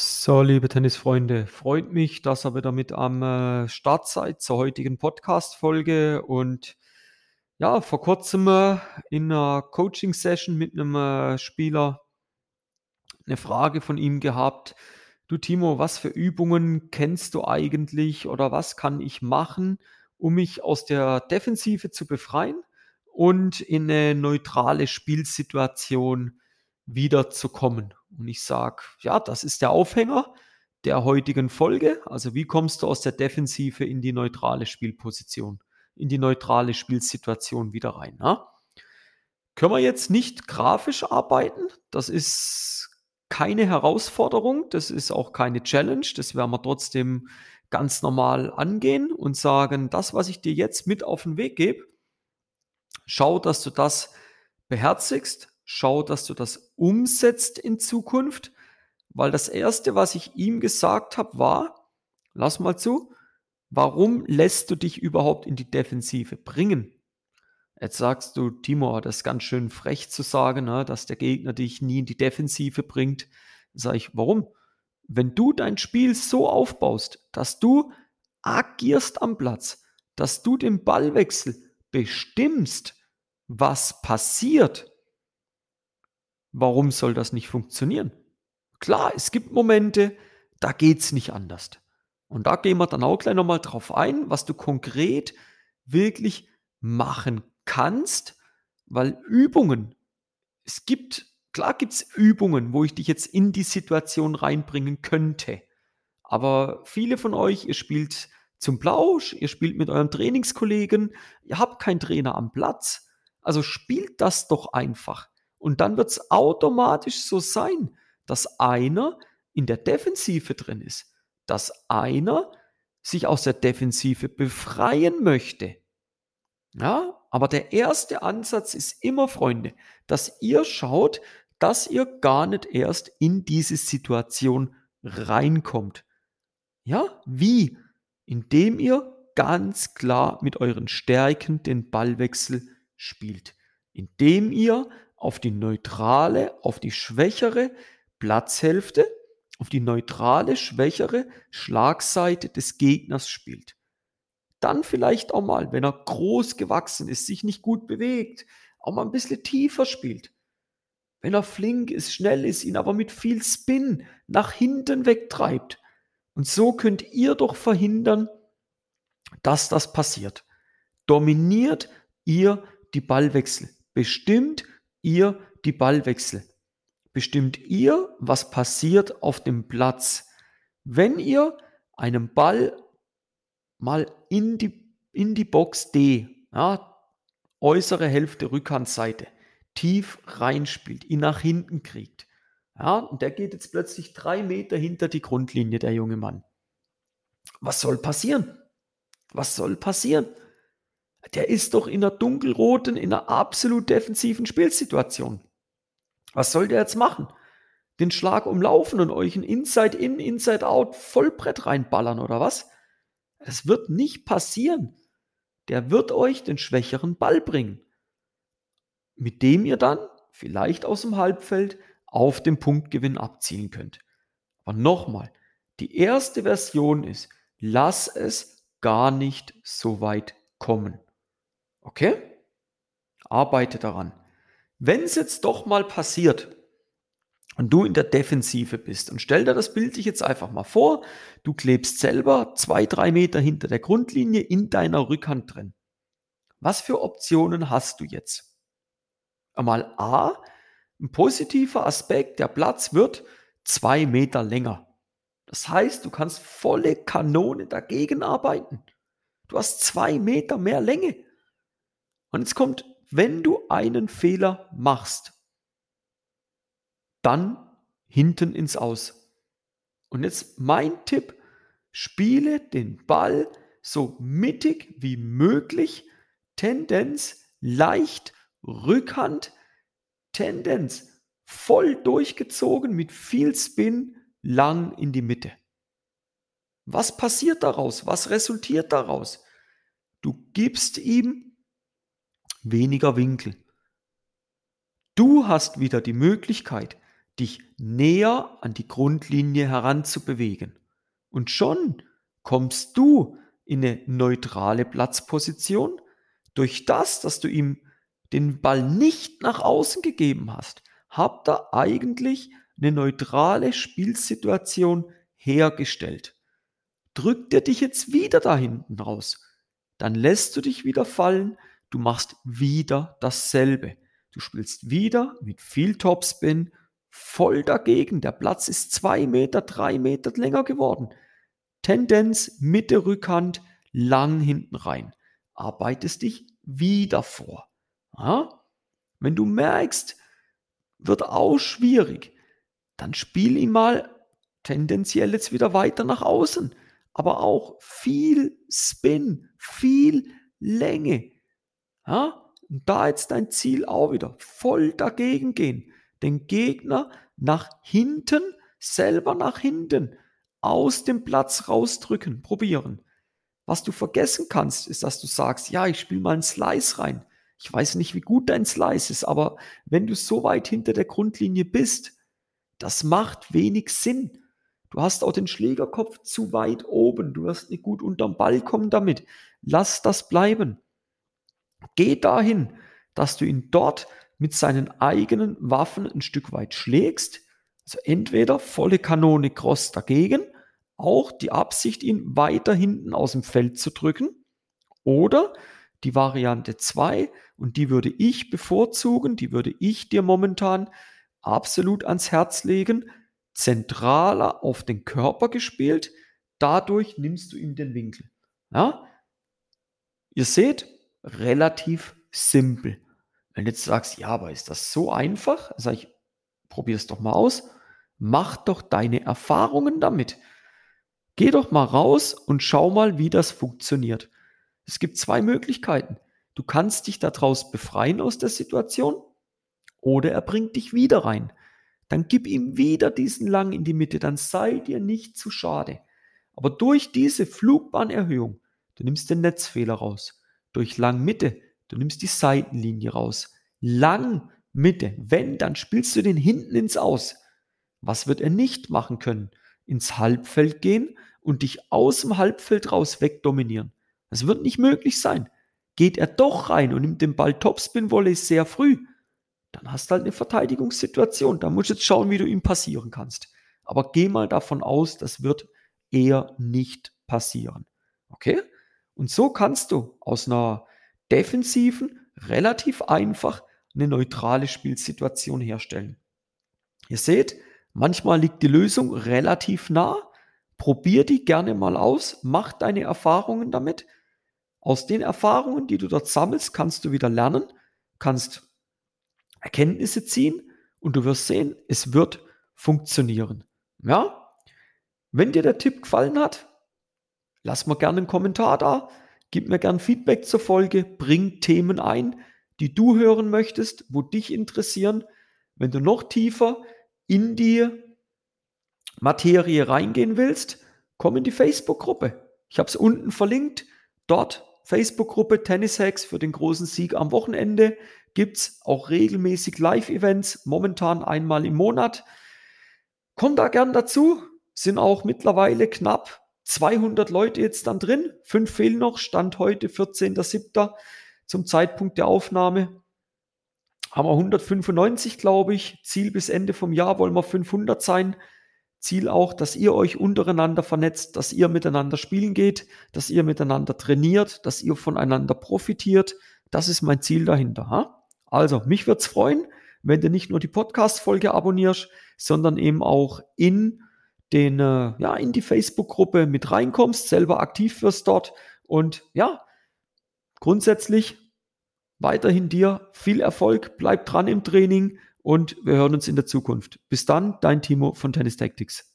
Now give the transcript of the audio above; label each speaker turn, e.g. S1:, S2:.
S1: So, liebe Tennisfreunde, freut mich, dass ihr wieder mit am äh, Start seid zur heutigen Podcast-Folge. Und ja, vor kurzem äh, in einer Coaching-Session mit einem äh, Spieler eine Frage von ihm gehabt. Du Timo, was für Übungen kennst du eigentlich oder was kann ich machen, um mich aus der Defensive zu befreien und in eine neutrale Spielsituation wiederzukommen? Und ich sage, ja, das ist der Aufhänger der heutigen Folge. Also wie kommst du aus der Defensive in die neutrale Spielposition, in die neutrale Spielsituation wieder rein? Na? Können wir jetzt nicht grafisch arbeiten? Das ist keine Herausforderung, das ist auch keine Challenge, das werden wir trotzdem ganz normal angehen und sagen, das, was ich dir jetzt mit auf den Weg gebe, schau, dass du das beherzigst, schau, dass du das umsetzt in Zukunft, weil das Erste, was ich ihm gesagt habe, war, lass mal zu, warum lässt du dich überhaupt in die Defensive bringen? Jetzt sagst du, Timo, das ist ganz schön frech zu sagen, ne, dass der Gegner dich nie in die Defensive bringt. Sag ich, warum? Wenn du dein Spiel so aufbaust, dass du agierst am Platz, dass du den Ballwechsel bestimmst, was passiert, Warum soll das nicht funktionieren? Klar, es gibt Momente, da geht es nicht anders. Und da gehen wir dann auch gleich nochmal drauf ein, was du konkret wirklich machen kannst, weil Übungen, es gibt, klar gibt es Übungen, wo ich dich jetzt in die Situation reinbringen könnte. Aber viele von euch, ihr spielt zum Plausch, ihr spielt mit euren Trainingskollegen, ihr habt keinen Trainer am Platz. Also spielt das doch einfach. Und dann wird es automatisch so sein, dass einer in der Defensive drin ist, dass einer sich aus der Defensive befreien möchte. Ja, aber der erste Ansatz ist immer, Freunde, dass ihr schaut, dass ihr gar nicht erst in diese Situation reinkommt. Ja, wie? Indem ihr ganz klar mit euren Stärken den Ballwechsel spielt. Indem ihr auf die neutrale, auf die schwächere Platzhälfte, auf die neutrale, schwächere Schlagseite des Gegners spielt. Dann vielleicht auch mal, wenn er groß gewachsen ist, sich nicht gut bewegt, auch mal ein bisschen tiefer spielt. Wenn er flink ist, schnell ist, ihn aber mit viel Spin nach hinten wegtreibt. Und so könnt ihr doch verhindern, dass das passiert. Dominiert ihr die Ballwechsel. Bestimmt ihr die Ballwechsel. Bestimmt ihr, was passiert auf dem Platz. Wenn ihr einen Ball mal in die, in die Box D, ja, äußere Hälfte Rückhandseite, tief reinspielt, ihn nach hinten kriegt. Ja, und der geht jetzt plötzlich drei Meter hinter die Grundlinie, der junge Mann. Was soll passieren? Was soll passieren? Der ist doch in einer dunkelroten, in einer absolut defensiven Spielsituation. Was soll der jetzt machen? Den Schlag umlaufen und euch ein Inside-In, Inside-Out Vollbrett reinballern oder was? Das wird nicht passieren. Der wird euch den schwächeren Ball bringen, mit dem ihr dann vielleicht aus dem Halbfeld auf den Punktgewinn abzielen könnt. Aber nochmal, die erste Version ist, lass es gar nicht so weit kommen. Okay? Arbeite daran. Wenn es jetzt doch mal passiert und du in der Defensive bist und stell dir das Bild dich jetzt einfach mal vor, du klebst selber zwei, drei Meter hinter der Grundlinie in deiner Rückhand drin. Was für Optionen hast du jetzt? Einmal A, ein positiver Aspekt, der Platz wird zwei Meter länger. Das heißt, du kannst volle Kanone dagegen arbeiten. Du hast zwei Meter mehr Länge. Und jetzt kommt, wenn du einen Fehler machst, dann hinten ins Aus. Und jetzt mein Tipp, spiele den Ball so mittig wie möglich, Tendenz leicht, Rückhand, Tendenz voll durchgezogen mit viel Spin lang in die Mitte. Was passiert daraus? Was resultiert daraus? Du gibst ihm weniger Winkel. Du hast wieder die Möglichkeit, dich näher an die Grundlinie heranzubewegen. Und schon kommst du in eine neutrale Platzposition durch das, dass du ihm den Ball nicht nach außen gegeben hast. Habt ihr eigentlich eine neutrale Spielsituation hergestellt. Drückt er dich jetzt wieder da hinten raus, dann lässt du dich wieder fallen, du machst wieder dasselbe. Du spielst wieder mit viel Topspin, voll dagegen. Der Platz ist zwei Meter, drei Meter länger geworden. Tendenz Mitte Rückhand, lang hinten rein. Arbeitest dich wieder vor. Ja? Wenn du merkst, wird auch schwierig, dann spiel ihn mal tendenziell jetzt wieder weiter nach außen. Aber auch viel Spin, viel Länge. Ja? Und da jetzt dein Ziel auch wieder voll dagegen gehen. Den Gegner nach hinten, selber nach hinten, aus dem Platz rausdrücken, probieren. Was du vergessen kannst, ist, dass du sagst, ja, ich spiele mal einen Slice rein. Ich weiß nicht, wie gut dein Slice ist, aber wenn du so weit hinter der Grundlinie bist, das macht wenig Sinn. Du hast auch den Schlägerkopf zu weit oben. Du wirst nicht gut unterm Ball kommen damit. Lass das bleiben. Geh dahin, dass du ihn dort mit seinen eigenen Waffen ein Stück weit schlägst. Also entweder volle Kanone Cross dagegen, auch die Absicht, ihn weiter hinten aus dem Feld zu drücken, oder die Variante 2, und die würde ich bevorzugen, die würde ich dir momentan absolut ans Herz legen, zentraler auf den Körper gespielt, dadurch nimmst du ihm den Winkel. Ja? Ihr seht, relativ simpel. Wenn du jetzt sagst, ja, aber ist das so einfach? Sag ich, probier es doch mal aus. Mach doch deine Erfahrungen damit. Geh doch mal raus und schau mal, wie das funktioniert. Es gibt zwei Möglichkeiten. Du kannst dich daraus befreien aus der Situation oder er bringt dich wieder rein. Dann gib ihm wieder diesen Lang in die Mitte, dann sei dir nicht zu schade. Aber durch diese Flugbahnerhöhung, du nimmst den Netzfehler raus. Durch Lang Mitte, du nimmst die Seitenlinie raus. Lang Mitte, wenn, dann spielst du den hinten ins Aus. Was wird er nicht machen können? Ins Halbfeld gehen und dich aus dem Halbfeld raus wegdominieren. Das wird nicht möglich sein. Geht er doch rein und nimmt den Ball Topspin Volley sehr früh, dann hast du halt eine Verteidigungssituation. Da musst du jetzt schauen, wie du ihm passieren kannst. Aber geh mal davon aus, das wird eher nicht passieren. Okay? Und so kannst du aus einer defensiven relativ einfach eine neutrale Spielsituation herstellen. Ihr seht, manchmal liegt die Lösung relativ nah. Probier die gerne mal aus, mach deine Erfahrungen damit. Aus den Erfahrungen, die du dort sammelst, kannst du wieder lernen, kannst Erkenntnisse ziehen und du wirst sehen, es wird funktionieren. Ja? Wenn dir der Tipp gefallen hat, lass mir gerne einen Kommentar da, gib mir gerne Feedback zur Folge, bring Themen ein, die du hören möchtest, wo dich interessieren. Wenn du noch tiefer in die Materie reingehen willst, komm in die Facebook-Gruppe. Ich habe es unten verlinkt. Dort Facebook-Gruppe Tennis Hacks für den großen Sieg am Wochenende gibt es auch regelmäßig Live-Events, momentan einmal im Monat. Komm da gern dazu, sind auch mittlerweile knapp 200 Leute jetzt dann drin. Fünf fehlen noch, Stand heute 14.07. zum Zeitpunkt der Aufnahme. Haben wir 195, glaube ich. Ziel bis Ende vom Jahr wollen wir 500 sein. Ziel auch, dass ihr euch untereinander vernetzt, dass ihr miteinander spielen geht, dass ihr miteinander trainiert, dass ihr voneinander profitiert. Das ist mein Ziel dahinter. Ha? Also, mich würde es freuen, wenn du nicht nur die Podcast-Folge abonnierst, sondern eben auch in den, äh, ja, in die Facebook-Gruppe mit reinkommst, selber aktiv wirst dort und ja, grundsätzlich weiterhin dir viel Erfolg, bleib dran im Training und wir hören uns in der Zukunft. Bis dann, dein Timo von Tennis Tactics.